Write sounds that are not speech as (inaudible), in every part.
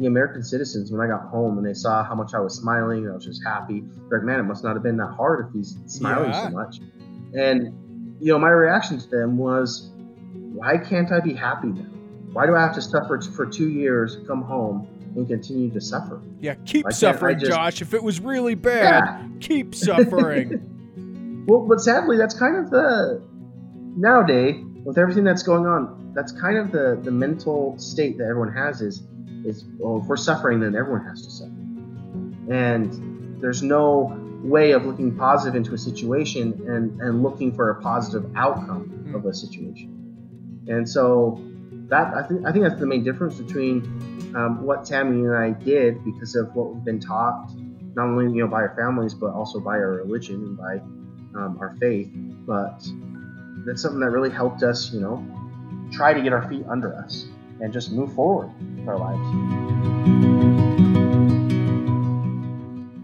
the American citizens when I got home and they saw how much I was smiling I was just happy. They're like, man, it must not have been that hard if he's smiling Yeah. so much. And you know, my reaction to them was, why can't I be happy now? Why do I have to suffer for two years, come home, and continue to suffer? Yeah, keep Why suffering, just- Josh. If it was really bad, Yeah. keep (laughs) suffering. Well, but sadly, that's kind of the nowadays with everything that's going on. That's kind of the the mental state that everyone has is is well, if we're suffering, then everyone has to suffer, and there's no way of looking positive into a situation and and looking for a positive outcome of a situation. And so that I think I think that's the main difference between um, what Thamy and I did because of what we've been taught, not only you know by our families but also by our religion and by um, our faith. But that's something that really helped us, you know, try to get our feet under us and just move forward with our lives.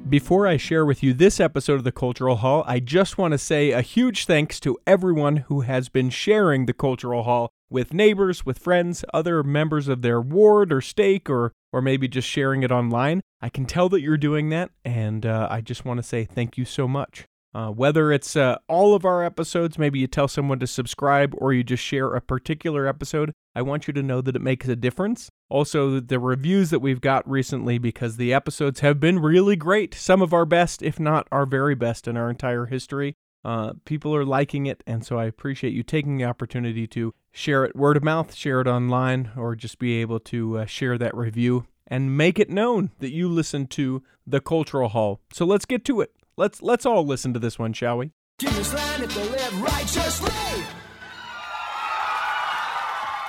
Before I share with you this episode of the Cultural Hall, I just want to say a huge thanks to everyone who has been sharing the Cultural Hall with neighbors, with friends, other members of their ward or stake, or or maybe just sharing it online. I can tell that you're doing that, and uh, I just want to say thank you so much. Uh, whether it's uh, all of our episodes, maybe you tell someone to subscribe, or you just share a particular episode, I want you to know that it makes a difference. Also, the reviews that we've got recently, because the episodes have been really great. Some of our best, if not our very best, in our entire history. Uh, people are liking it, and so I appreciate you taking the opportunity to share it word of mouth, share it online, or just be able to uh, share that review and make it known that you listen to the Cultural Hall. So let's get to it. Let's let's all listen to this one, shall we? Kings land if they live righteously.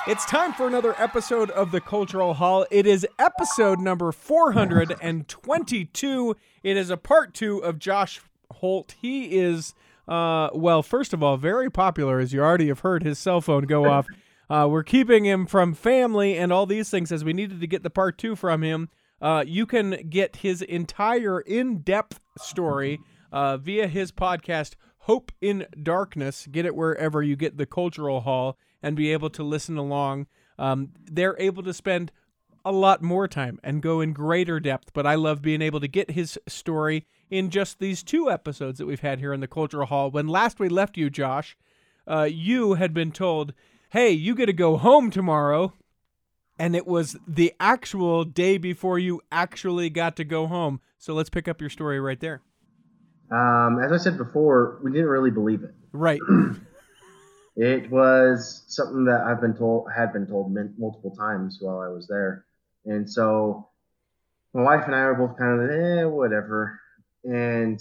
It's time for another episode of the Cultural Hall. It is episode number 422. It is a part two of Josh Holt. He is, uh, well, first of all, very popular, as you already have heard his cell phone go off. (laughs) Uh, we're keeping him from family and all these things as we needed to get the part two from him. Uh, you can get his entire in depth story uh, via his podcast, Hope in Darkness. Get it wherever you get the Cultural Hall and be able to listen along. Um, they're able to spend a lot more time and go in greater depth, but I love being able to get his story in just these two episodes that we've had here in the Cultural Hall. When last we left you, Josh, uh, you had been told, hey, you get to go home tomorrow. And it was the actual day before you actually got to go home. So let's pick up your story right there. Um, as I said before, we didn't really believe it. Right. (clears throat) It was something that I've been told, had been told multiple times while I was there, and so my wife and I were both kind of, eh, whatever. And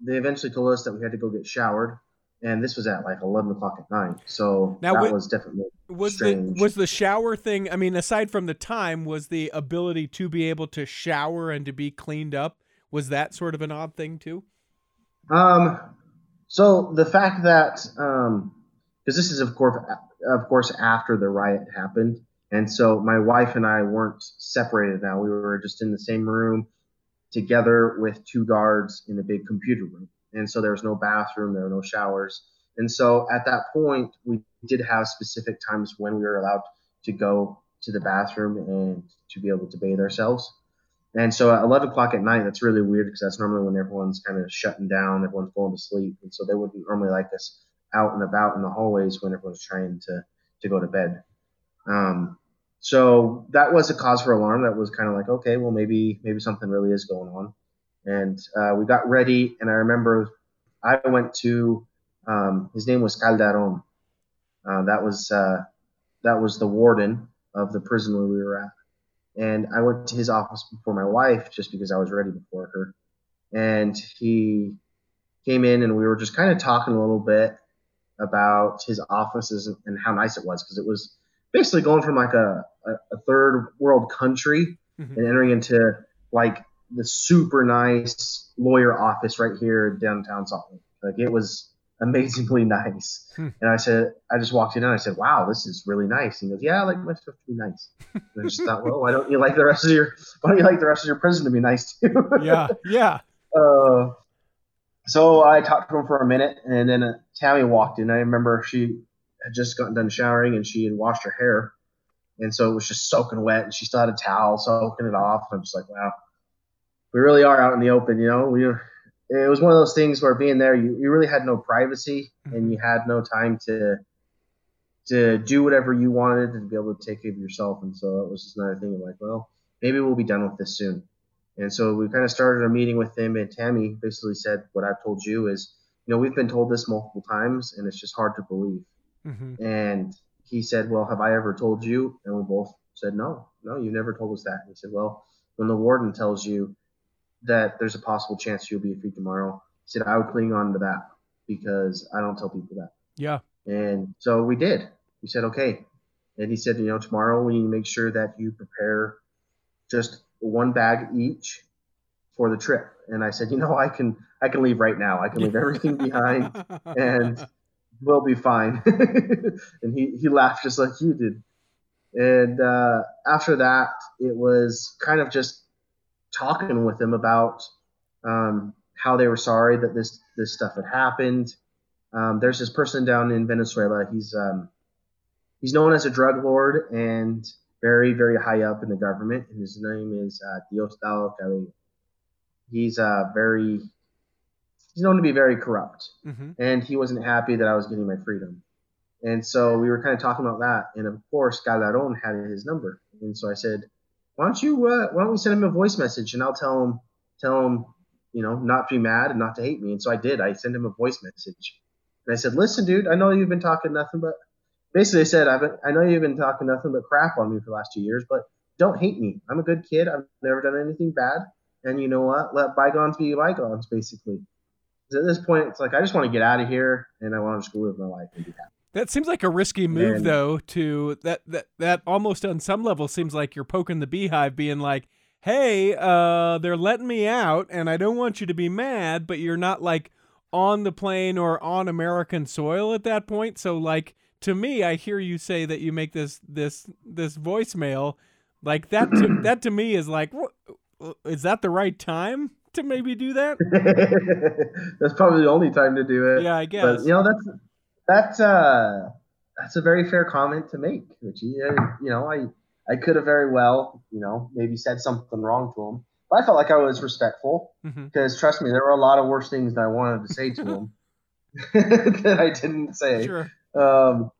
they eventually told us that we had to go get showered, and this was at like eleven o'clock at night. So Now, that wi- was definitely was strange. the was the shower thing i mean aside from the time was the ability to be able to shower and to be cleaned up was that sort of an odd thing too Um, so the fact that um, because this is of course of course after the riot happened, and so my wife and I weren't separated. Now we were just in the same room together with two guards in a big computer room, and so there was no bathroom, there were no showers, and so at that point we did have specific times when we were allowed to go to the bathroom and to be able to bathe ourselves. And so at 11 o'clock at night, that's really weird because that's normally when everyone's kind of shutting down, everyone's going to sleep. And so they wouldn't normally like us out and about in the hallways when everyone's trying to, to go to bed. Um, so that was a cause for alarm. That was kind of like, okay, well, maybe, maybe something really is going on. And uh, we got ready. And I remember I went to, um, his name was Calderon. Uh, that was, uh, that was the warden of the prison where we were at and I went to his office before my wife just because I was ready before her. And he came in and we were just kind of talking a little bit about his offices and, and how nice it was because it was basically going from like a, a, a third world country Mhm. and entering into like the super nice lawyer office right here in downtown Salt Lake. Like it was amazingly (laughs) nice. Hmm. And I said, I just walked in and I said, wow, this is really nice. And he goes, yeah, I like my stuff to be nice. And I just thought, well, why don't you like the rest of your, why don't you like the rest of your prison to be nice too? (laughs) yeah yeah Uh, so I talked to him for a minute, and then uh, Thamy walked in. I remember she had just gotten done showering and she had washed her hair, and so it was just soaking wet, and she still had a towel soaking it off. And I'm just like, wow, we really are out in the open, you know. We it was one of those things where being there, you, you really had no privacy, and Mm-hmm. you had no time to to do whatever you wanted and to be able to take care of yourself. And so that was just another thing of like, well, maybe we'll be done with this soon. And so we kind of started our meeting with him, and Thamy basically said, "What I've told you is, you know, we've been told this multiple times, and it's just hard to believe." Mm-hmm. And he said, Well, have I ever told you? And we both said, No, no, you never told us that. And he said, Well, when the warden tells you that there's a possible chance you'll be free tomorrow, he said, I would cling on to that because I don't tell people that. Yeah. And so we did. We said, Okay. And he said, You know, tomorrow we need to make sure that you prepare just one bag each for the trip. And I said, You know, I can I can leave right now. I can leave everything behind (laughs) and we'll be fine. (laughs) and he, he laughed just like you did. And uh, after that, it was kind of just talking with him about um, how they were sorry that this this stuff had happened. Um, there's this person down in Venezuela. He's um, he's known as a drug lord and very very high up in the government. And his name is uh, Diosdado Cabello. He's uh, very he's known to be very corrupt hmm and he wasn't happy that I was getting my freedom. And so we were kind of talking about that. And of course, Calderon had his number. And so I said, why don't you, uh, why don't we send him a voice message and I'll tell him, tell him, you know, not to be mad and not to hate me. And so I did. I sent him a voice message. And I said, listen, dude, I know you've been talking nothing but, basically I said, I've been, I know you've been talking nothing but crap on me for the last two years, but don't hate me. I'm a good kid. I've never done anything bad. And you know what? Let bygones be bygones, basically. at this point, it's like I just want to get out of here and I want to just live my life and be happy. That seems like a risky move, And- though. To that that that almost on some level seems like you're poking the beehive, being like, "Hey, uh, they're letting me out, and I don't want you to be mad, but you're not like on the plane or on American soil at that point." So, like to me, I hear you say that you make this this this voicemail, like that. To, (clears throat) that to me is like, wha- is that the right time to maybe do that? (laughs) that's probably the only time to do it. Yeah, I guess. But you know that's that's uh that's a very fair comment to make, Richie. Uh, You know, I I could have very well, you know, maybe said something wrong to him, but I felt like I was respectful because trust me, there were a lot of worse things that I wanted to say to him (laughs) (laughs) that I didn't say. Sure. Um,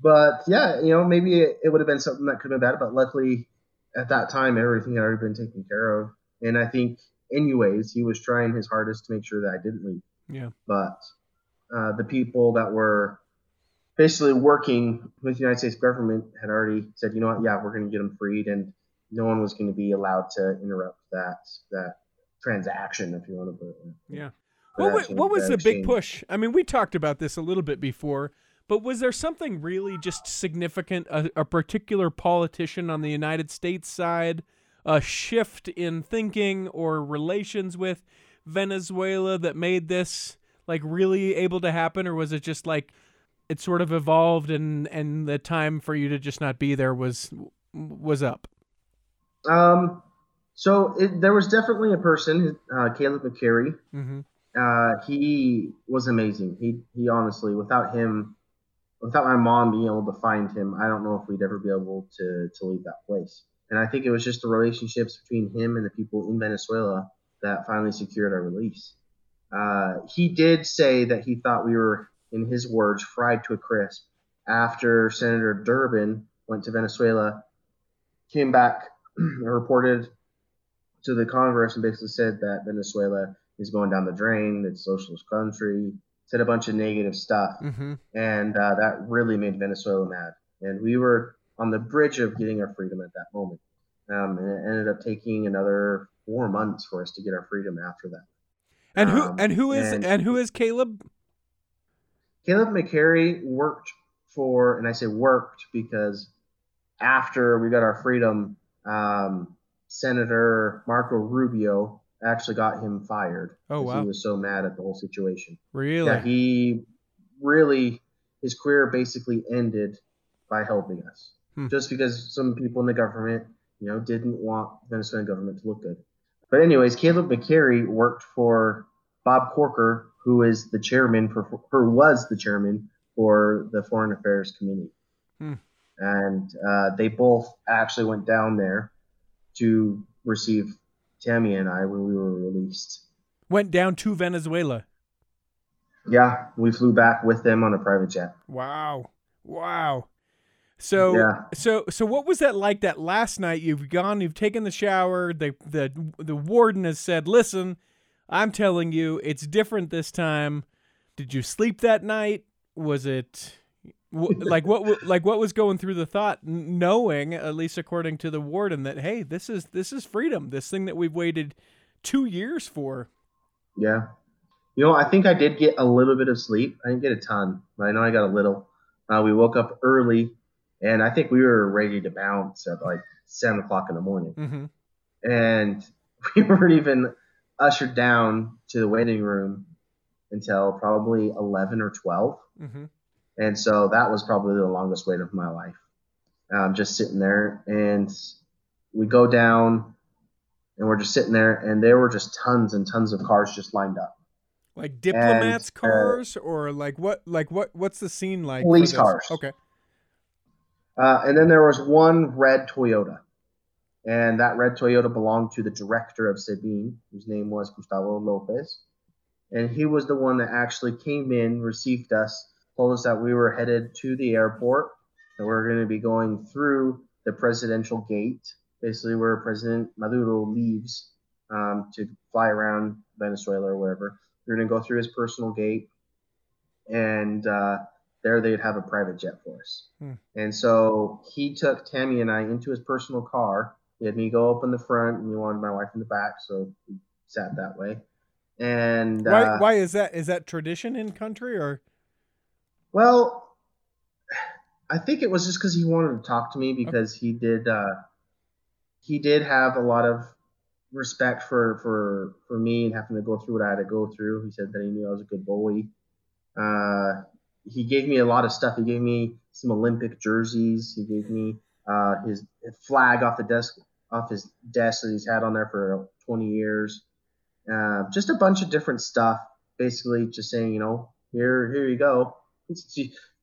but yeah, you know, maybe it, it would have been something that could have been bad, but luckily at that time everything had already been taken care of, and I think anyways he was trying his hardest to make sure that I didn't leave Yeah. but uh, the people that were basically working with the United States government had already said, you know what, yeah, we're going to get them freed, and no one was going to be allowed to interrupt that that transaction, if you want to put it. Yeah. What, wa- exchange- what was the big push? I mean, we talked about this a little bit before, but was there something really just significant, a, a particular politician on the United States side, a shift in thinking or relations with Venezuela that made this like really able to happen, or was it just like it sort of evolved and and the time for you to just not be there was was up? Um, so it, there was definitely a person, uh, Caleb McCarry. Mm-hmm. Uh, he was amazing. He he honestly, without him, without my mom being able to find him, I don't know if we'd ever be able to to leave that place. And I think it was just the relationships between him and the people in Venezuela that finally secured our release. Uh, he did say that he thought we were, in his words, fried to a crisp after Senator Durbin went to Venezuela, came back, and (clears throat) reported to the Congress and basically said that Venezuela is going down the drain, it's a socialist country, said a bunch of negative stuff, Mm-hmm. and uh, that really made Venezuela mad. And we were on the bridge of getting our freedom at that moment. Um, and it ended up taking another four months for us to get our freedom after that. And who Um, and who is and- and who is Caleb? Caleb McCarry worked for, and I say worked because after we got our freedom, um, Senator Marco Rubio actually got him fired. Oh, wow. He was so mad at the whole situation. Really? Yeah, he really, his career basically ended by helping us. Hmm. Just because some people in the government, you know, didn't want the Venezuelan government to look good. But anyways, Caleb McCarry worked for Bob Corker, who is the chairman for, or was the chairman for the Foreign Affairs Committee. Hmm. and uh, they both actually went down there to receive Thamy and I when we were released. Went down to Venezuela. Yeah, we flew back with them on a private jet. Wow. Wow. So Yeah. so so what was that like that last night you've gone you've taken the shower the the the warden has said listen I'm telling you it's different this time did you sleep that night was it (laughs) like what like what was going through the thought knowing at least according to the warden that hey this is this is freedom this thing that we've waited 2 years for Yeah. You know, I think I did get a little bit of sleep. I didn't get a ton, but I know I got a little. Uh, we woke up early, and I think we were ready to bounce at like seven o'clock in the morning. mhm And (laughs) we weren't even ushered down to the waiting room until probably 11 or 12. mhm And so that was probably the longest wait of my life. Um, just sitting there, and we go down, and we're just sitting there, and there were just tons and tons of cars just lined up. like diplomats uh, cars or like what like what what's the scene like Police cars. okay Uh, and then there was one red Toyota, and that red Toyota belonged to the director of SEBIN, whose name was Gustavo Lopez, and he was the one that actually came in, received us, told us that we were headed to the airport, that we are going to be going through the presidential gate, basically where President Maduro leaves um, to fly around Venezuela or wherever. We're going to go through his personal gate, and uh, there they'd have a private jet for us. And so he took Thamy and I into his personal car. He had me go up in the front, and he wanted my wife in the back, so we sat that way. And why uh, why is that is that tradition in country or well, I think it was just because he wanted to talk to me because he did uh, he did have a lot of respect for for for me and having to go through what I had to go through. He said that he knew I was a good boy. Uh, he gave me a lot of stuff. He gave me some Olympic jerseys. He gave me uh, his flag off the desk off his desk that he's had on there for 20 years. Uh, just a bunch of different stuff. Basically, just saying, you know, here here you go. (laughs)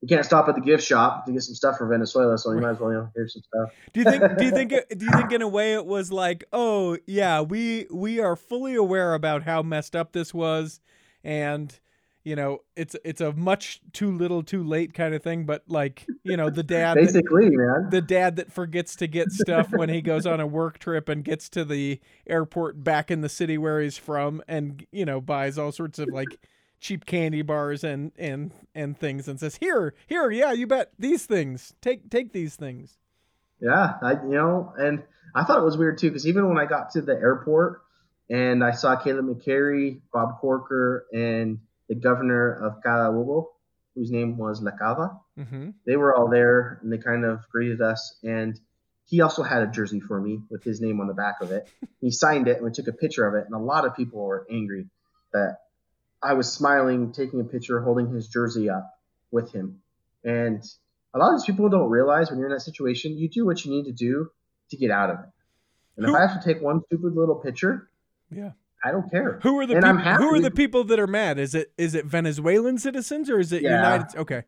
We can't stop at the gift shop to get some stuff for Venezuela, so you might as well, you know, here's some stuff. do you think do you think (laughs) it, do you think in a way it was like oh yeah we we are fully aware about how messed up this was and you know it's it's a much too little too late kind of thing but like you know the dad that, Basically, man. the dad that forgets to get stuff when he goes on a (laughs) work trip and gets to the airport back in the city where he's from and you know buys all sorts of like cheap candy bars and and and things and says here here yeah you bet these things take take these things Yeah, I you know, and I thought it was weird too because even when I got to the airport and I saw Caleb McCarry, Bob Corker, and the governor of Carabobo, whose name was Lacava, mm-hmm. they were all there and they kind of greeted us. And he also had a jersey for me with his name on the back of it. He signed it and we took a picture of it. And a lot of people were angry that I was smiling, taking a picture, holding his jersey up with him. And a lot of these people don't realize when you're in that situation, you do what you need to do to get out of it. And if I have to take one stupid little picture, yeah I don't care. who are the And people who are the people that are mad is it is it venezuelan citizens or is it Yeah. united okay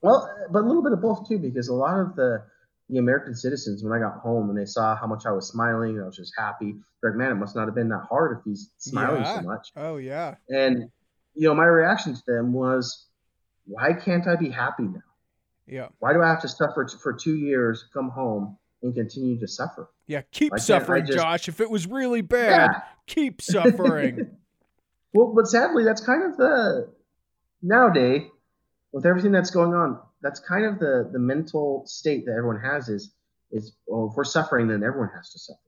Well, but a little bit of both too, because a lot of the the American citizens, when I got home and they saw how much I was smiling and I was just happy, they're like, man, it must not have been that hard if he's smiling Yeah. so much. oh yeah And you know, my reaction to them was, why can't I be happy now? yeah Why do I have to suffer t- for two years, come home, and continue to suffer? yeah keep Why suffering just- josh if it was really bad Yeah. Keep suffering (laughs) Well, but sadly, that's kind of the nowadays with everything that's going on. That's kind of the the mental state that everyone has is is well, if we're suffering, then everyone has to suffer,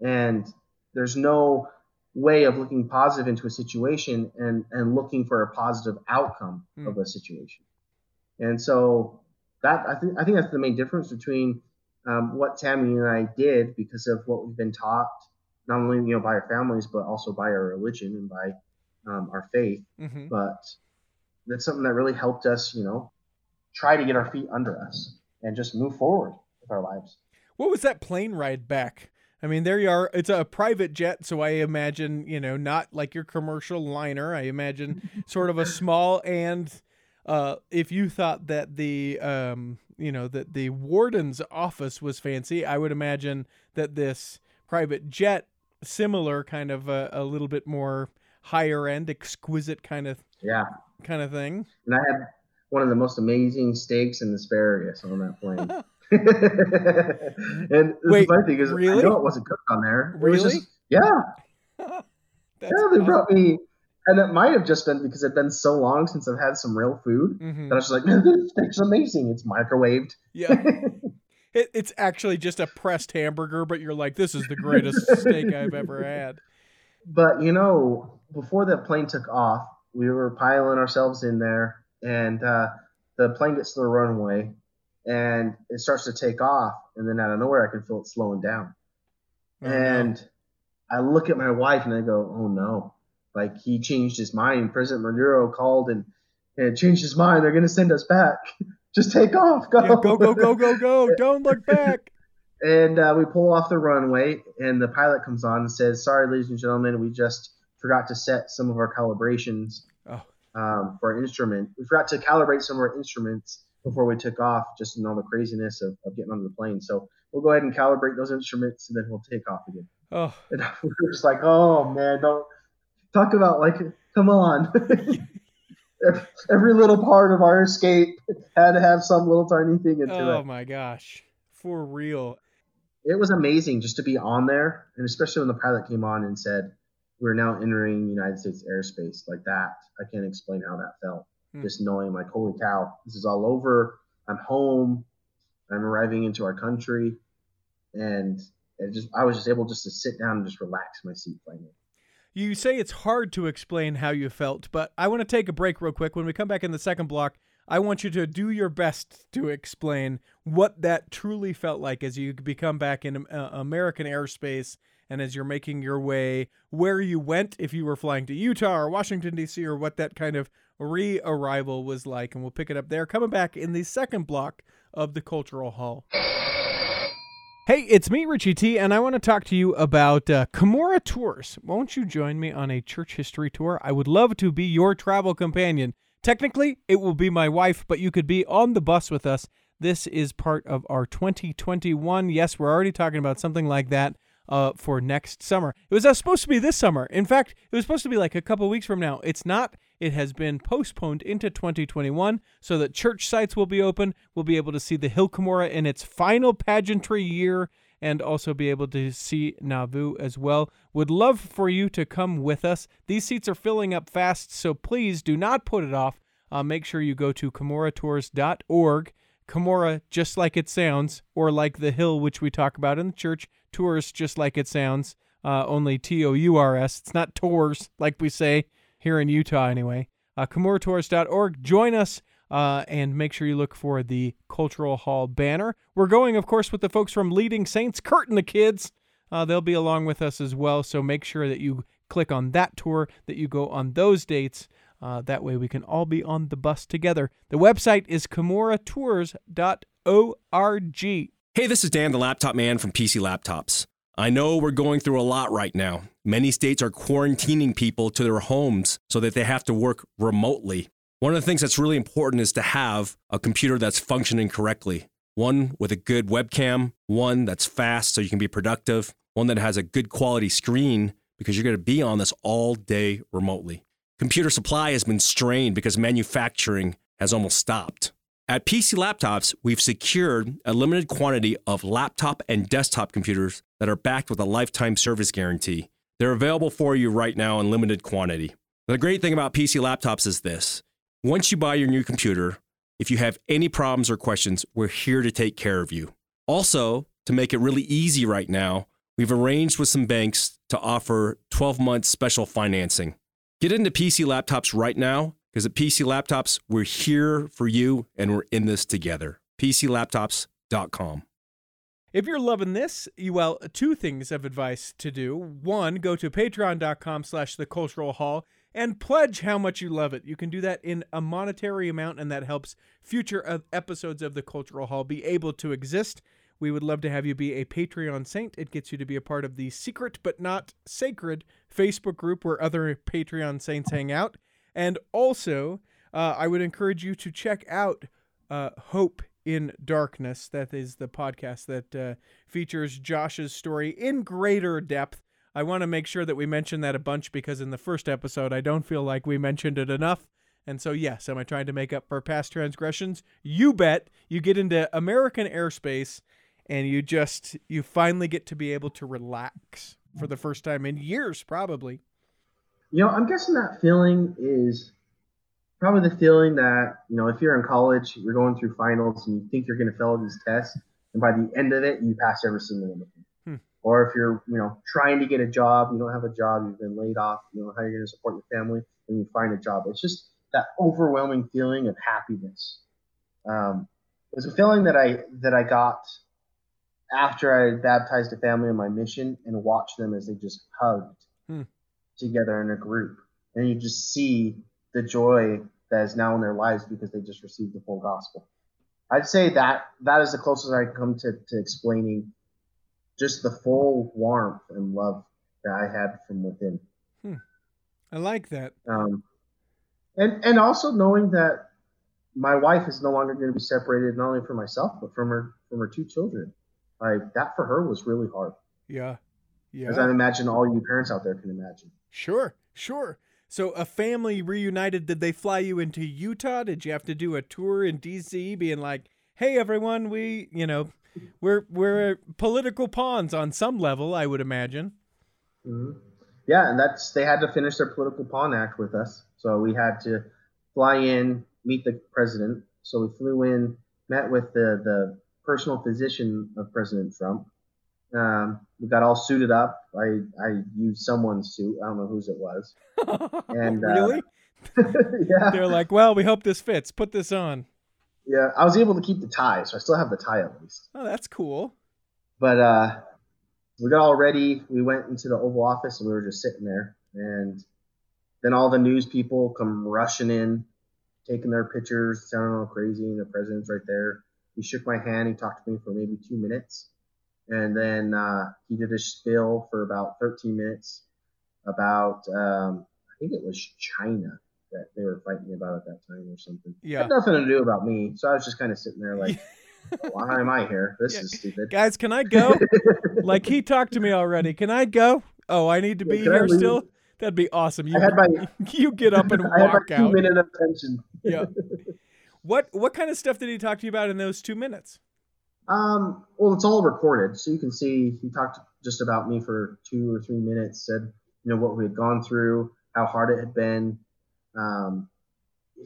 and there's no way of looking positive into a situation and and looking for a positive outcome Hmm. of a situation. And so that I think I think that's the main difference between um, what Thamy and I did because of what we've been taught, not only you know by our families but also by our religion and by um, our faith. hmm But that's something that really helped us, you know, try to get our feet under us and just move forward with our lives. What was that plane ride back? I mean, there you are. It's a private jet, so I imagine, you know, not like your commercial liner. I imagine (laughs) sort of a small and uh, if you thought that the um, you know that the warden's office was fancy, I would imagine that this private jet, similar kind of a, a little bit more higher end, exquisite kind of Yeah. kind of thing. And I had one of the most amazing steaks and asparagus on that plane. (laughs) (laughs) and the Wait, funny thing is, really? I know it wasn't cooked on there. It was Really? just- yeah. (laughs) Yeah, they awesome. brought me, and it might have just been because it'd been so long since I've had some real food Mhm. that I was just like, man, this steak's amazing. It's microwaved. Yeah. It, it's actually just a pressed hamburger, but you're like, this is the greatest steak I've ever had. But you know, before the plane took off, we were piling ourselves in there, and uh, the plane gets to the runway, and it starts to take off, and then out of nowhere, I can feel it slowing down. Oh, no. and I look at my wife and I go, "Oh no!" Like he changed his mind. President Maduro called and, and changed his mind. They're going to send us back. (laughs) Just take off. Go. Yeah, go, go, go, go, go. (laughs) Don't look back. and uh, we pull off the runway, and the pilot comes on and says, "Sorry, ladies and gentlemen, we just forgot to set some of our calibrations Oh. um, for our instrument. We forgot to calibrate some of our instruments before we took off, just in all the craziness of, of getting onto the plane. So we'll go ahead and calibrate those instruments, and then we'll take off again." Oh, And we (laughs) were just like, "Oh man, don't talk about like, come on." (laughs) Every- Every little part of our escape had to have some little tiny thing into it. oh my gosh. For real. it was amazing just to be on there, and especially when the pilot came on and said, "We're now entering United States airspace." Like that, I can't explain how that felt. Hmm. Just knowing, like, holy cow, this is all over. I'm home. I'm arriving into our country, and it just I was just able just to sit down and just relax in my seat playing it. You say it's hard to explain how you felt, but I want to take a break real quick. When we come back in the second block, I want you to do your best to explain what that truly felt like as you become back in uh, American airspace and as you're making your way where you went, if you were flying to Utah or Washington, D.C., or what that kind of re arrival was like. And we'll pick it up there. Coming back in the second block of the Cultural Hall. Hey, it's me, Richie T, and I want to talk to you about uh, Kimura Tours. Won't you join me on a church history tour? I would love to be your travel companion. Technically, it will be my wife, but you could be on the bus with us. This is part of our 2021. Yes, we're already talking about something like that uh, for next summer. It was uh, supposed to be this summer. In fact, it was supposed to be like a couple weeks from now. It's not. It has been postponed into 2021 so that church sites will be open. We'll be able to see the Hill Cumorah in its final pageantry year and also be able to see Nauvoo as well. Would love for you to come with us. These seats are filling up fast, so please do not put it off. Uh, make sure you go to KamuraTours.org. Kamora, just like it sounds, or like the hill which we talk about in the church, tours just like it sounds, uh, only T O U R S. It's not tours like we say here in Utah, anyway. Uh. Join us uh, and make sure you look for the Cultural Hall banner. We're going, of course, with the folks from Leading Saints, Kurt and the kids. Uh, they'll be along with us as well, so make sure that you click on that tour, that you go on those dates. Uh, that way we can all be on the bus together. The website is kimuratours.org. Hey, this is Dan, the laptop man from PC Laptops. I know we're going through a lot right now. Many states are quarantining people to their homes so that they have to work remotely. One of the things that's really important is to have a computer that's functioning correctly. One with a good webcam, one that's fast so you can be productive, one that has a good quality screen because you're going to be on this all day remotely. Computer supply has been strained because manufacturing has almost stopped. At PC Laptops, we've secured a limited quantity of laptop and desktop computers that are backed with a lifetime service guarantee. They're available for you right now in limited quantity. The great thing about PC Laptops is this once you buy your new computer, if you have any problems or questions, we're here to take care of you. Also, to make it really easy right now, we've arranged with some banks to offer 12 month special financing. Get into PC Laptops right now because at PC Laptops, we're here for you and we're in this together. PCLaptops.com. If you're loving this, well, two things of advice to do. One, go to patreon.com slash the cultural hall and pledge how much you love it. You can do that in a monetary amount, and that helps future episodes of the Cultural Hall be able to exist. We would love to have you be a Patreon saint. It gets you to be a part of the secret but not sacred Facebook group where other Patreon saints hang out. And also, uh, I would encourage you to check out uh, Hope in Darkness. That is the podcast that uh, features Josh's story in greater depth. I want to make sure that we mention that a bunch because in the first episode, I don't feel like we mentioned it enough. And so, yes, am I trying to make up for past transgressions? You bet. You get into American airspace and you just, you finally get to be able to relax for the first time in years, probably. You know, I'm guessing that feeling is probably the feeling that, you know, if you're in college, you're going through finals and you think you're going to fail these tests, and by the end of it, you pass every single one of them. Hmm. Or if you're, you know, trying to get a job, you don't have a job, you've been laid off, you know how you're going to support your family, and you find a job. It's just that overwhelming feeling of happiness. Um, it was a feeling that I that I got after I baptized a family in my mission and watched them as they just hugged Hmm. Together in a group, and you just see the joy that is now in their lives because they just received the full gospel. I'd say that that is the closest I come to, to explaining just the full warmth and love that I had from within. Hmm. I like that. Um, and and also knowing that my wife is no longer going to be separated not only from myself but from her from her two children. Like that for her was really hard, Yeah. Yeah. as I imagine all you parents out there can imagine. Sure, sure. So a family reunited. Did they fly you into Utah? Did you have to do a tour in DC, being like, "Hey, everyone, we, you know, we're we're political pawns on some level, I would imagine." hmm Yeah, and that's they had to finish their political pawn act with us, so we had to fly in, meet the president. So we flew in, met with the the personal physician of President Trump. Um, we got all suited up. I I used someone's suit. I don't know whose it was. (laughs) And, uh, really, (laughs) yeah, they're like, "Well, we hope this fits. Put this on." yeah. I was able to keep the tie, so I still have the tie at least. Oh, that's cool. But uh, we got all ready. We went into the Oval Office and we were just sitting there. And then all the news people come rushing in, taking their pictures, sounding all crazy. And the president's right there. He shook my hand. He talked to me for maybe two minutes. And then uh, he did a spiel for about 13 minutes about, um, I think it was China that they were fighting about at that time or something. Yeah. Had nothing to do about me. So I was just kind of sitting there like, (laughs) why am I here? This Yeah. is stupid. Guys, can I go? (laughs) like he talked to me already. Can I go? Oh, I need to Yeah, be here still. That'd be awesome. You my (laughs) you get up and I had my walk two minute attention. Yeah. What what kind of stuff did he talk to you about in those two minutes? Um, well, it's all recorded, so you can see he talked just about me for two or three minutes. Said you know what we had gone through, how hard it had been. Um,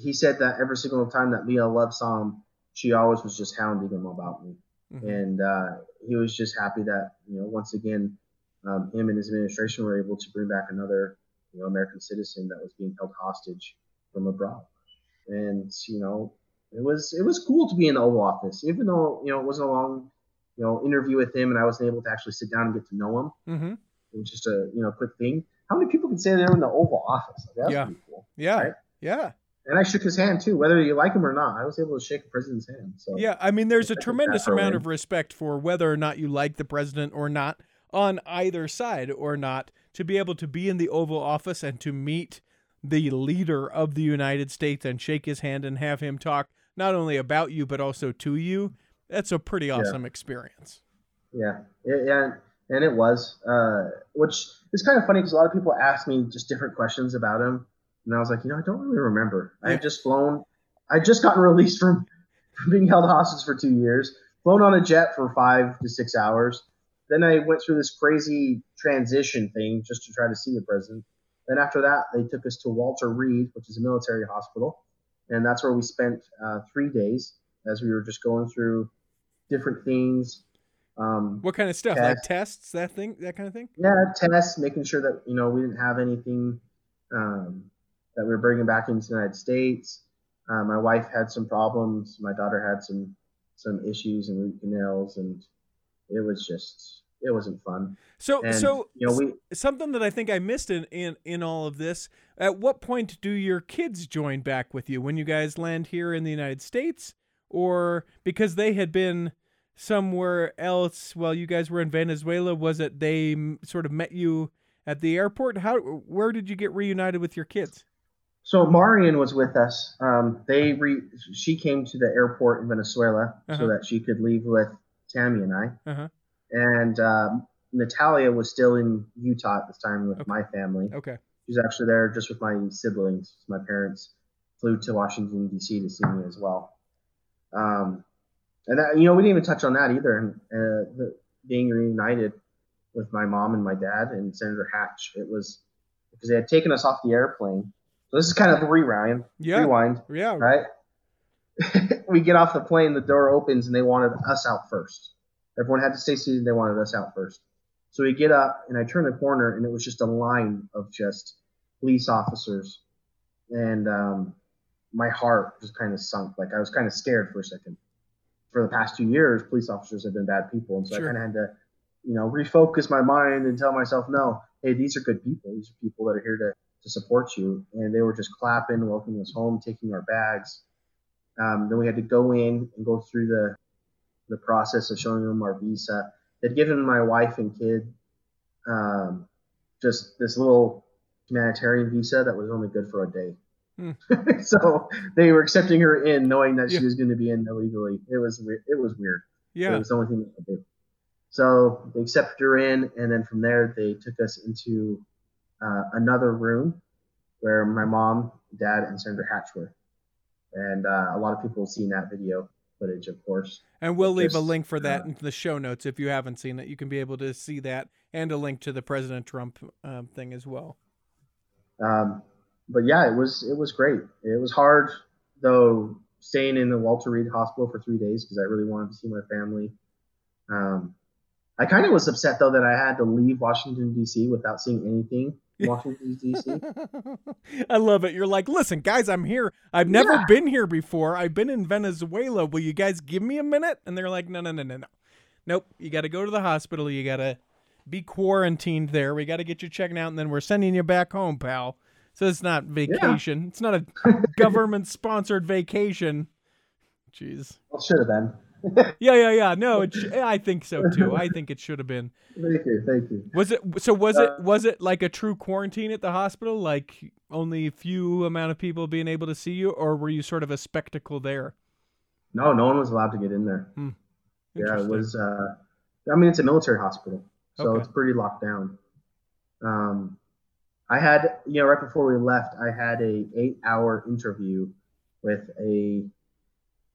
he said that every single time that Mia Love saw him, she always was just hounding him about me, Mhm. and uh, he was just happy that you know once again, um, him and his administration were able to bring back another you know American citizen that was being held hostage from abroad, and you know it was it was cool to be in the Oval Office, even though you know it wasn't a long you know interview with him, and I wasn't able to actually sit down and get to know him. Mm-hmm. It was just a you know quick thing. How many people can say they're in the Oval Office? Like, that's Yeah. pretty cool. Yeah. Right. Yeah. And I shook his hand too, whether you like him or not. I was able to shake the president's hand. So Yeah. I mean, there's a I think tremendous amount of respect for whether or not you like the president or not on either side or not to be able to be in the Oval Office and to meet the leader of the United States and shake his hand and have him talk not only about you but also to you. That's a pretty awesome experience. Yeah, yeah, yeah, and it was, uh, which is kind of funny because a lot of people ask me just different questions about him, and I was like, you know, I don't really remember. I had just flown, I just gotten released from, from being held hostage for two years, flown on a jet for five to six hours. Then I went through this crazy transition thing just to try to see the president. Then after that, they took us to Walter Reed, which is a military hospital, and that's where we spent uh, three days as we were just going through different things. Um, What kind of stuff? Like Tests. tests, that thing, that kind of thing? yeah, tests, making sure that you know we didn't have anything um, that we were bringing back into the United States. Uh, my wife had some problems. My daughter had some some issues and root canals, and it was just it wasn't fun. So And so you know we something that I think I missed in, in in all of this. At what point do your kids join back with you when you guys land here in the United States, or because they had been somewhere else while you guys were in Venezuela? Was it they sort of met you at the airport? How where did you get reunited with your kids? So Marion was with us. Um, they re- she came to the airport in Venezuela Uh-huh. so that she could leave with Thamy and I. Uh-huh. And um, Natalia was still in Utah at this time with Okay. my family. Okay. She was actually there just with my siblings. My parents flew to Washington D.C. to see me as well. Um, and that, you know, we didn't even touch on that either. And uh, the, being reunited with my mom and my dad and Senator Hatch, it was because they had taken us off the airplane. So this is kind of a rewind. Yeah. Rewind, Yeah. right? (laughs) we get off the plane, the door opens, and they wanted us out first. Everyone had to stay seated. They wanted us out first. So we get up, and I turn the corner, and it was just a line of just police officers, and um, my heart just kind of sunk. Like I was kind of scared for a second. For the past two years, police officers have been bad people, and so Sure. I kind of had to, you know, refocus my mind and tell myself, no, hey, these are good people. These are people that are here to to support you. And they were just clapping, welcoming us home, taking our bags. Um, then we had to go in and go through the the process of showing them our visa. They'd given my wife and kid um, just this little humanitarian visa that was only good for a day. (laughs) so they were accepting her in, knowing that Yeah. she was going to be in illegally. It was it was weird. Yeah, It was the only thing they could do. So they accepted her in, and then from there they took us into uh, another room where my mom, dad, and Senator Hatch were. And uh, a lot of people have seen that video footage, of course. And we'll leave a link for that uh, in the show notes if you haven't seen it. You can be able to see that and a link to the President Trump um, thing as well. Um, but yeah, it was it was great. It was hard though staying in the Walter Reed Hospital for three days because I really wanted to see my family. Um, I kind of was upset though that I had to leave Washington D.C. without seeing anything in Washington D.C. (laughs) I love it. You're like, listen, guys, I'm here. I've never Yeah. been here before. I've been in Venezuela. Will you guys give me a minute? And they're like, no, no, no, no, no. Nope. You got to go to the hospital. You got to be quarantined there. We got to get you checked out, and then we're sending you back home, pal. So it's not vacation. It's not a (laughs) government sponsored vacation. Jeez. Well, should have been. Yeah, yeah, yeah. No, it sh- (laughs) I think so too. I think it should have been. Thank you, thank you. Was it so? Was it Uh, was it like a true quarantine at the hospital? Like only a few amount of people being able to see you, or were you sort of a spectacle there? No, no one was allowed to get in there. Yeah, it was. Uh, I mean, it's a military hospital, so Okay. it's pretty locked down. Um, I had, you know, right before we left, I had a eight-hour interview with a,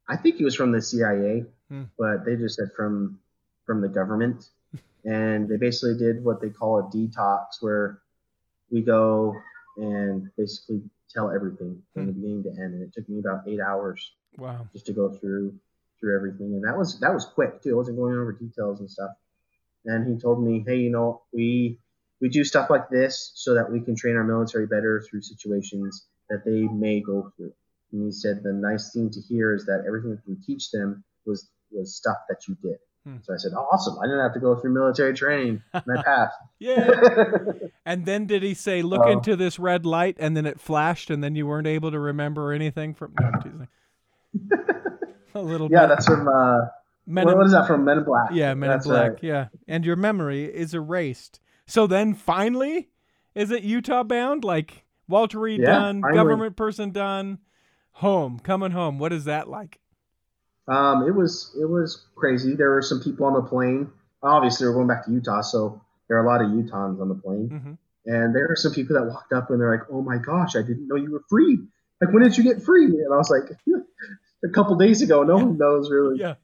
I think he was from the CIA, Hmm. but they just said from from the government, (laughs) and they basically did what they call a detox, where we go and basically tell everything from Hmm. the beginning to end, and it took me about eight hours Wow. just to go through through everything and that was that was quick too i wasn't going over details and stuff and he told me hey you know we we do stuff like this so that we can train our military better through situations that they may go through and he said the nice thing to hear is that everything that we teach them was was stuff that you did Hmm. so i said awesome i didn't have to go through military training and i passed Yeah. (laughs) and then did he say, "Look Oh. into this red light," and then it flashed, and then you weren't able to remember anything from? No, I'm teasing. (laughs) a little yeah bit. that's from uh Men what, in- what is that from men in black Yeah, Men That's in Black. right. Yeah, and your memory is erased. So then, finally, is it Utah bound? Like Walter Reed Yeah, done, finally. government person done, home, coming home. What is that like? Um, it was it was crazy. There were some people on the plane. Obviously, we're going back to Utah, so there are a lot of Utahns on the plane. Mhm. And there were some people that walked up and they're like, "Oh my gosh, I didn't know you were free. Like, when did you get free?" And I was like, (laughs) "A couple days ago. No one knows really." Yeah,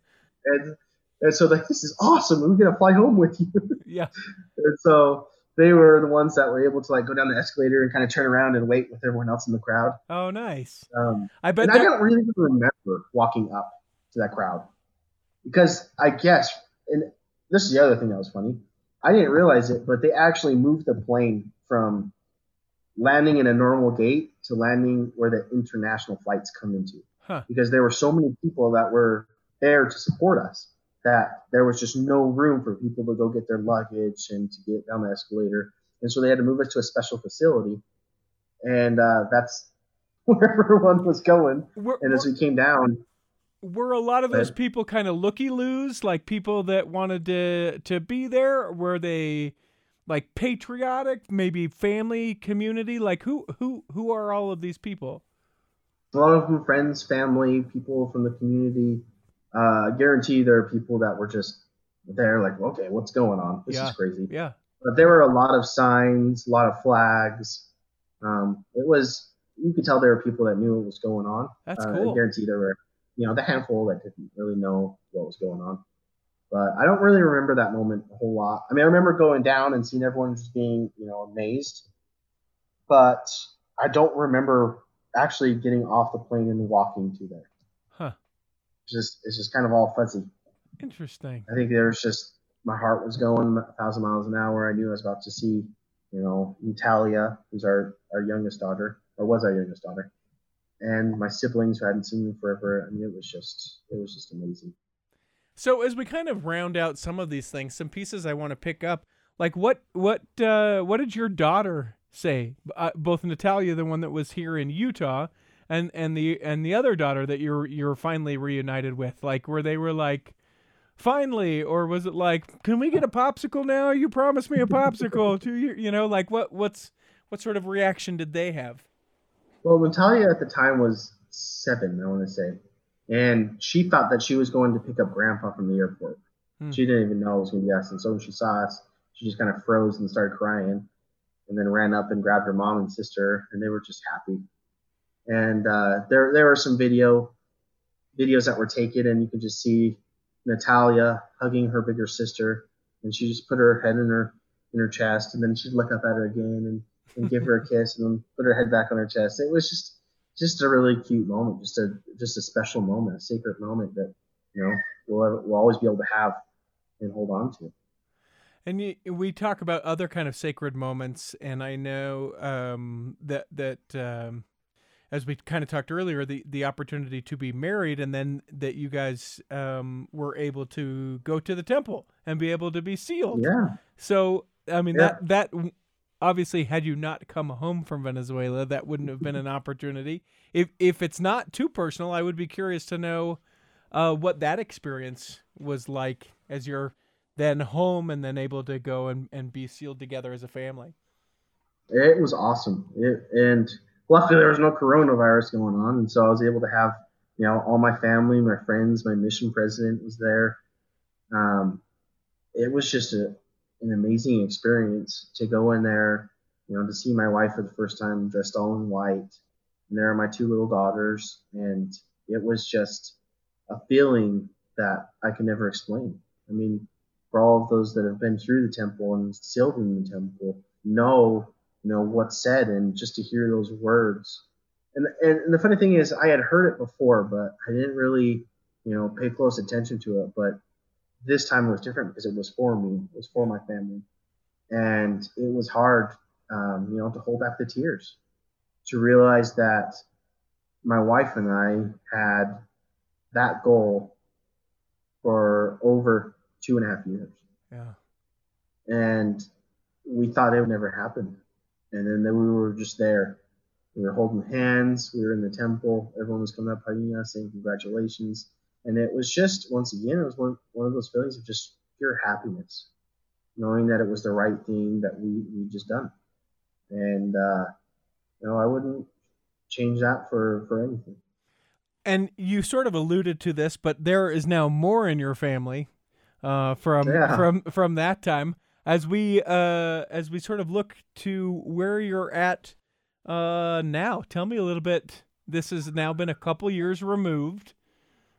And and so like, this is awesome. We're gonna fly home with you. yeah, (laughs) and so they were the ones that were able to like go down the escalator and kind of turn around and wait with everyone else in the crowd. Oh, nice. Um, I bet and I don't really remember walking up to that crowd because I guess, and this is the other thing that was funny. I didn't realize it, but they actually moved the plane from landing in a normal gate to landing where the international flights come into Huh. because there were so many people that were there to support us that there was just no room for people to go get their luggage and to get down the escalator. And so they had to move us to a special facility. And uh, that's (laughs) where everyone was going. Were, And as we came down, were a lot of those people kind of looky loos, like people that wanted to to be there? Were they like patriotic, maybe family, community? Like who who who are all of these people? A lot of them friends, family, people from the community. Uh, I guarantee there are people that were just there, like, okay, what's going on? This Yeah. is crazy. Yeah. But there were a lot of signs, a lot of flags. Um, it was you could tell there were people that knew what was going on. That's Uh, cool. I guarantee there were, you know, the handful that didn't really know what was going on. But I don't really remember that moment a whole lot. I mean, I remember going down and seeing everyone just being, you know, amazed. But I don't remember actually getting off the plane and walking to there. Just, it's just kind of all fuzzy. Interesting. I think there was just my heart was going a thousand miles an hour. I knew I was about to see, you know, Natalia, who's our, our youngest daughter, or was our youngest daughter, and my siblings who I hadn't seen in forever. I mean, it was just it was just amazing. So as we kind of round out some of these things, some pieces I want to pick up, like what what uh, what did your daughter say? Uh, both Natalia, the one that was here in Utah, and and the and the other daughter that you're you're finally reunited with, like where they were like, finally, or was it like, can we get a popsicle now? You promised me a popsicle two years, you know, like what what's what sort of reaction did they have? Well, Natalia at the time was seven, I want to say, and she thought that she was going to pick up Grandpa from the airport. Hmm. She didn't even know it was going to be us, and so when she saw us, she just kind of froze and started crying, and then ran up and grabbed her mom and sister, and they were just happy. And uh, there, there were some video videos that were taken, and you can just see Natalia hugging her bigger sister, and she just put her head in her in her chest, and then she'd look up at her again and, and give her a (laughs) kiss, and then put her head back on her chest. It was just just a really cute moment, just a just a special moment, a sacred moment that you know we'll ever, we'll always be able to have and hold on to. And you, we talk about other kind of sacred moments, and I know um, that that um, as we kind of talked earlier, the the opportunity to be married, and then that you guys um, were able to go to the temple and be able to be sealed. Yeah, So I mean Yeah. that that obviously had you not come home from Venezuela, that wouldn't have been an opportunity. If if it's not too personal, I would be curious to know uh, what that experience was like as you're then home and then able to go and, and be sealed together as a family. it was awesome. It, and luckily there was no coronavirus going on, and so I was able to have you know all my family, my friends, my mission president was there. Um, it was just a, an amazing experience to go in there, you know, to see my wife for the first time dressed all in white, and there are my two little daughters, and it was just a feeling that I can never explain. I mean, for all of those that have been through the temple and sealed in the temple, know you know what's said, and just to hear those words. And, and and the funny thing is, I had heard it before, but I didn't really you know pay close attention to it. But this time it was different because it was for me, it was for my family, and it was hard, um, you know, to hold back the tears, to realize that my wife and I had that goal for over two and a half years Yeah. and we thought it would never happen. And then, then we were just there. We were holding hands. We were in the temple. Everyone was coming up hugging us, saying congratulations. And it was just, once again, it was one, one of those feelings of just pure happiness, knowing that it was the right thing that we we just done. And uh, you know, I wouldn't change that for for anything. And you sort of alluded to this, but there is now more in your family uh, from Yeah. from from that time. As we uh, as we sort of look to where you're at uh, now, tell me a little bit. This has now been a couple years removed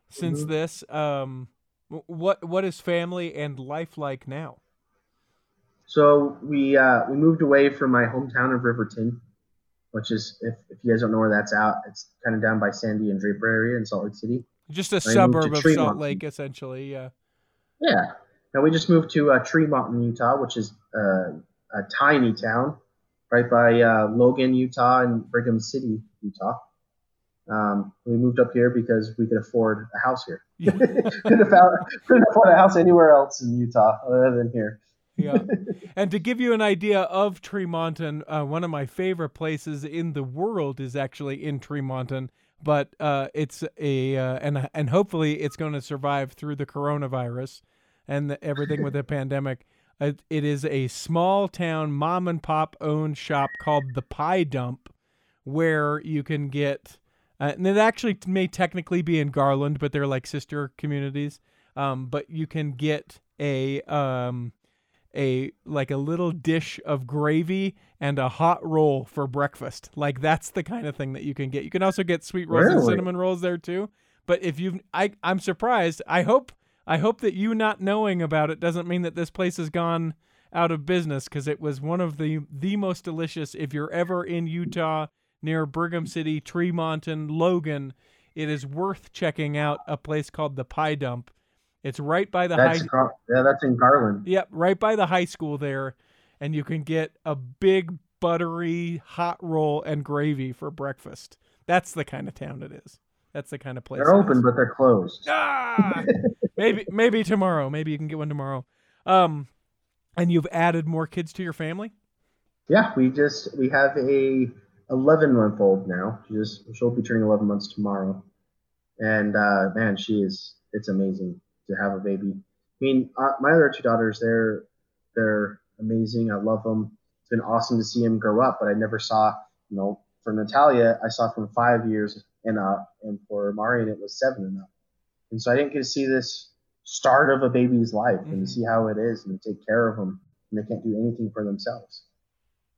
since Mhm. this. Um, what what is family and life like now? So we uh, we moved away from my hometown of Riverton, which is if, if you guys don't know where that's out, it's kind of down by Sandy and Draper area in Salt Lake City. Just a suburb of Salt Lake, essentially. Yeah. Yeah. Now we just moved to uh, Tremonton, in Utah, which is uh, a tiny town right by uh, Logan, Utah, and Brigham City, Utah. Um, we moved up here because we could afford a house here. (laughs) (laughs) couldn't, afford, couldn't afford a house anywhere else in Utah other than here. yeah. (laughs) And to give you an idea of Tremonton, uh, one of my favorite places in the world is actually in Tremonton, but uh, it's a uh, and and hopefully it's going to survive through the coronavirus and the, everything with the (laughs) pandemic. Uh, It is a small town mom and pop owned shop called the Pie Dump, where you can get, uh, and it actually may technically be in Garland, but they're like sister communities. Um, but you can get a um, a like a little dish of gravy and a hot roll for breakfast. Like that's the kind of thing that you can get. You can also get sweet rolls and cinnamon rolls there too. But if you've, I, I'm surprised. I hope, I hope that you not knowing about it doesn't mean that this place has gone out of business because it was one of the the most delicious. If you're ever in Utah near Brigham City, Tremonton, and Logan, it is worth checking out a place called the Pie Dump. It's right by the That's high. Gar- yeah, that's in Garland. Yep, right by the high school there, and you can get a big buttery hot roll and gravy for breakfast. That's the kind of town it is. That's the kind of place. They're open, but they're closed. (laughs) Ah, maybe maybe tomorrow. Maybe you can get one tomorrow. Um, and you've added more kids to your family. Yeah, we just we have a 11 month old now. She just she'll be turning 11 months tomorrow, and uh, man, she is. It's amazing to have a baby. I mean, uh, my other two daughters, they're they're amazing. I love them. It's been awesome to see them grow up, but I never saw, you know, for Natalia, I saw from five years and up, and for Marion, it was seven and up. And so I didn't get to see this start of a baby's life and Mhm. to see how it is and take care of them, and they can't do anything for themselves.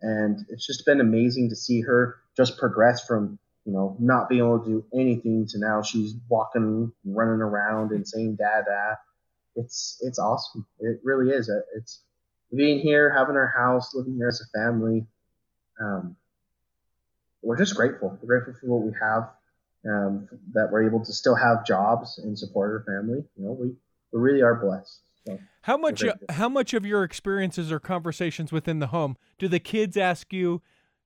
And it's just been amazing to see her just progress from you know not being able to do anything to now she's walking running around and saying dada. It's it's awesome. It really is. Uh, it's being here having our house living here as a family. Um, we're just grateful. We're grateful for what we have um, that we're able to still have jobs and support our family you know we, we really are blessed so How much? Uh, how much of your experiences or conversations within the home do the kids ask you?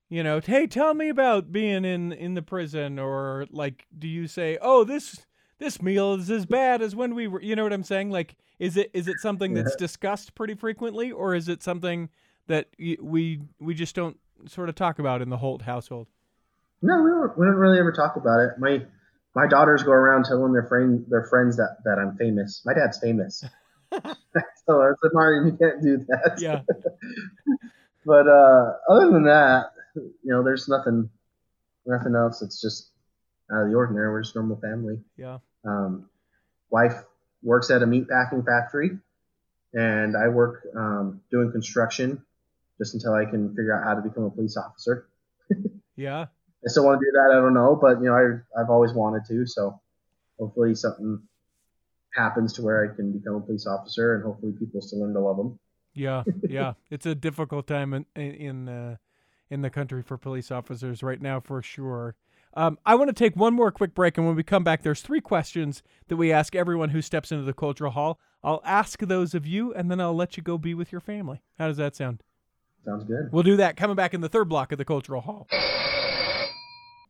You know, hey, tell me about being in in the prison, or like, do you say, oh, this this meal is as bad as when we were? You know what I'm saying? Like, is it is it something that's discussed pretty frequently, or is it something that we we just don't sort of talk about in the Holt household? No, we don't, we don't really ever talk about it. My my daughters go around telling their friend their friends that, that I'm famous. My dad's famous. (laughs) so I said, Mario, you can't do that. Yeah, (laughs) But uh, other than that, you know, there's nothing nothing else. It's just out of the ordinary. We're just normal family. yeah, Um, wife works at a meat packing factory, and I work um, doing construction just until I can figure out how to become a police officer. (laughs) yeah. I still want to do that. I don't know, but you know, I I've always wanted to. So hopefully something happens to where I can become a police officer, and hopefully people still learn to love them. Yeah, (laughs) yeah. It's a difficult time in in uh, in the country for police officers right now, for sure. Um, I want to take one more quick break, and when we come back, there's three questions that we ask everyone who steps into the cultural hall. I'll ask those of you, and then I'll let you go be with your family. How does that sound? Sounds good. We'll do that coming back in the third block of the cultural hall.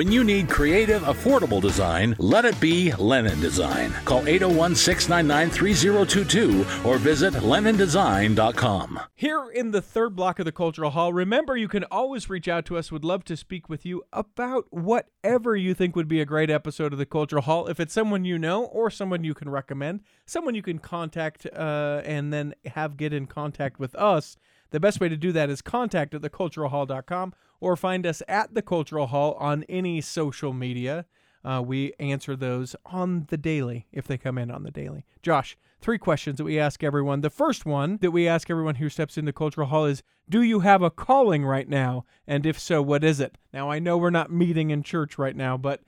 When you need creative, affordable design, let it be Lennon Design. Call 801 699 3022 or visit LennonDesign.com. Here in the third block of the Cultural Hall, remember you can always reach out to us. Would love to speak with you about whatever you think would be a great episode of the Cultural Hall. If it's someone you know or someone you can recommend, someone you can contact uh, and then have get in contact with us, the best way to do that is contact at theculturalhall.com or find us at the Cultural Hall on any social media. Uh, we answer those on the daily if they come in on the daily. Josh, three questions that we ask everyone. The first one that we ask everyone who steps into Cultural Hall is Do you have a calling right now? And if so, what is it? Now, I know we're not meeting in church right now, but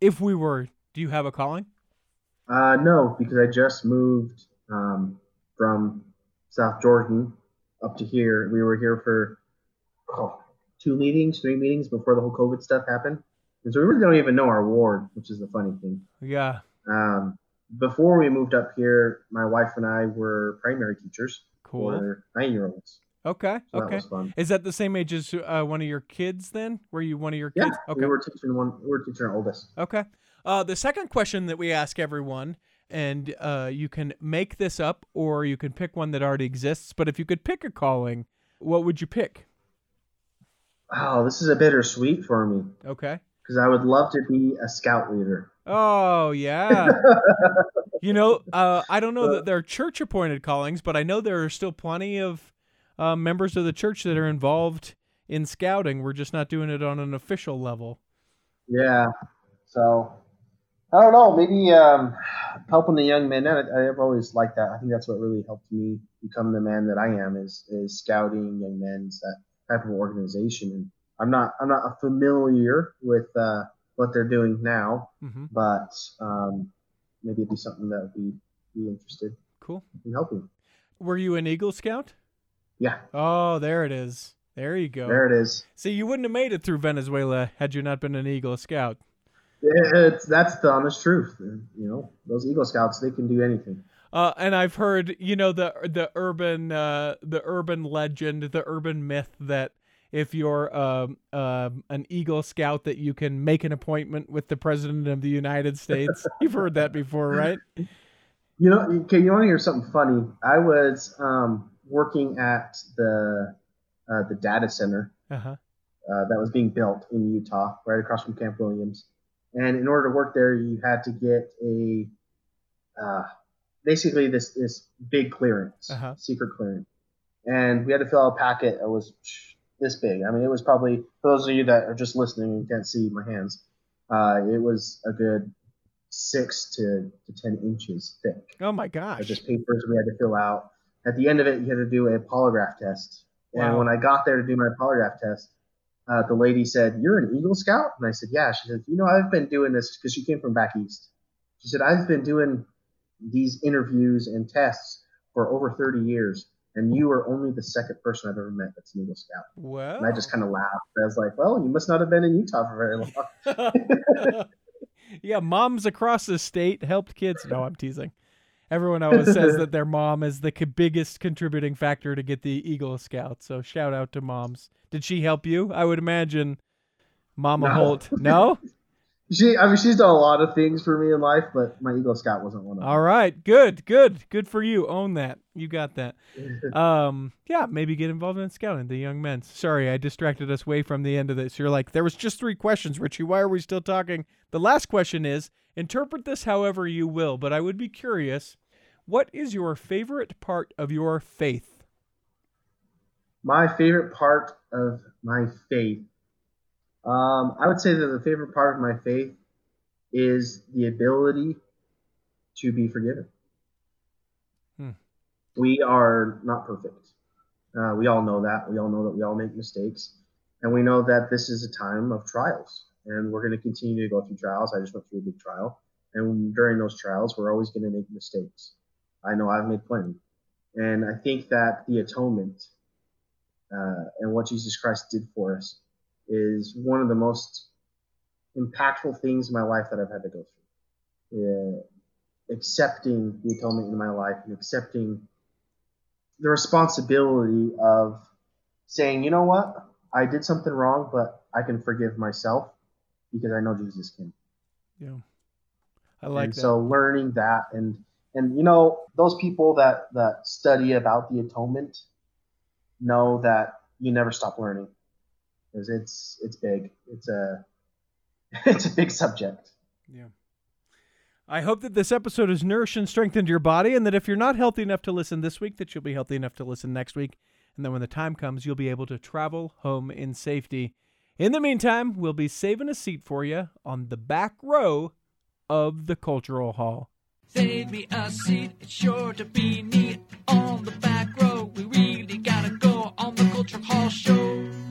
if we were, do you have a calling? Uh, no, because I just moved um, from South Jordan up to here. We were here for oh, two meetings, three meetings before the whole COVID stuff happened. And so we really don't even know our ward, which is the funny thing. Yeah, Um, before we moved up here, my wife and I were primary teachers. Cool. for nine year olds. Okay. So okay. Is that the same age as uh, one of your kids? Then were you one of your kids? Yeah? Okay. we were teaching one. We were teaching our oldest. Okay. Uh, the second question that we ask everyone, and uh, you can make this up or you can pick one that already exists. But if you could pick a calling, what would you pick? Oh, this is a bittersweet for me Okay. because I would love to be a scout leader. Oh yeah. (laughs) you know, uh, I don't know that there are church appointed callings, but I know there are still plenty of uh, members of the church that are involved in scouting. We're just not doing it on an official level. Yeah. So I don't know. Maybe um, helping the young men. I, I've always liked that. I think that's what really helped me become the man that I am. Is is scouting young men's that type of organization. And I'm not I'm not familiar with uh, what they're doing now, hmm but um, maybe it'd be something that would be be interested Cool. in helping. Were you an Eagle Scout? Yeah, Oh, there it is. There you go. there it is. See, you wouldn't have made it through Venezuela had you not been an Eagle Scout. It's that's the honest truth. You know, those Eagle Scouts they can do anything. Uh, and I've heard, you know, the the urban uh, the urban legend, the urban myth that if you're um, um, an Eagle Scout, that you can make an appointment with the President of the United States. (laughs) You've heard that before, right? You know, okay, you want to hear something funny? I was um, working at the uh, the data center Uh huh. uh, that was being built in Utah, right across from Camp Williams. And in order to work there, you had to get a uh, basically this this big clearance, Uh-huh. secret clearance. And we had to fill out a packet that was this big. I mean, it was probably for those of you that are just listening and can't see my hands, uh, it was a good six to, to ten inches thick Oh my gosh. just papers we had to fill out. At the end of it, you had to do a polygraph test. Wow. And when I got there to do my polygraph test, uh, the lady said, "You're an Eagle Scout," and I said, "Yeah." She said, "You know, I've been doing this because she came from back east." She said, "I've been doing these interviews and tests for over 30 years, and you are only the second person I've ever met that's an Eagle Scout." Well. And I just kind of laughed. I was like, "Well, you must not have been in Utah for very long." (laughs) yeah, moms across the state helped kids. No, I'm teasing. Everyone always says (laughs) that their mom is the biggest contributing factor to get the Eagle Scout. So shout out to moms. Did she help you? I would imagine Mama No. Holt. (laughs) No? She, I mean, she's done a lot of things for me in life, but my Eagle Scout wasn't one of them. All right. Good. Good. Good for you. Own that. You got that. (laughs) Um, yeah, maybe get involved in scouting, the young men. Sorry, I distracted us way from the end of this. You're like, there was just three questions, Richie. Why are we still talking? The last question is interpret this however you will, but I would be curious. What is your favorite part of your faith? My favorite part of my faith, um, I would say that the favorite part of my faith is the ability to be forgiven. Hmm. We are not perfect. Uh, we all know that. We all know that we all make mistakes. And we know that this is a time of trials. And we're going to continue to go through trials. I just went through a big trial. And during those trials, we're always going to make mistakes. I know I've made plenty. And I think that the atonement uh, and what Jesus Christ did for us is one of the most impactful things in my life that I've had to go through. Accepting the atonement in my life and accepting the responsibility of saying, you know what, I did something wrong, but I can forgive myself because I know Jesus can. Yeah. I like and that. so learning that and and you know those people that that study about the atonement know that you never stop learning because it's it's big it's a (laughs) it's a big subject Yeah. I hope that this episode has nourished and strengthened your body, and that if you're not healthy enough to listen this week, that you'll be healthy enough to listen next week. And then when the time comes, you'll be able to travel home in safety. In the meantime, we'll be saving a seat for you on the back row of the Cultural Hall. Save me a seat, it's sure to be neat. On the back row, we really gotta go on the Culture Hall show.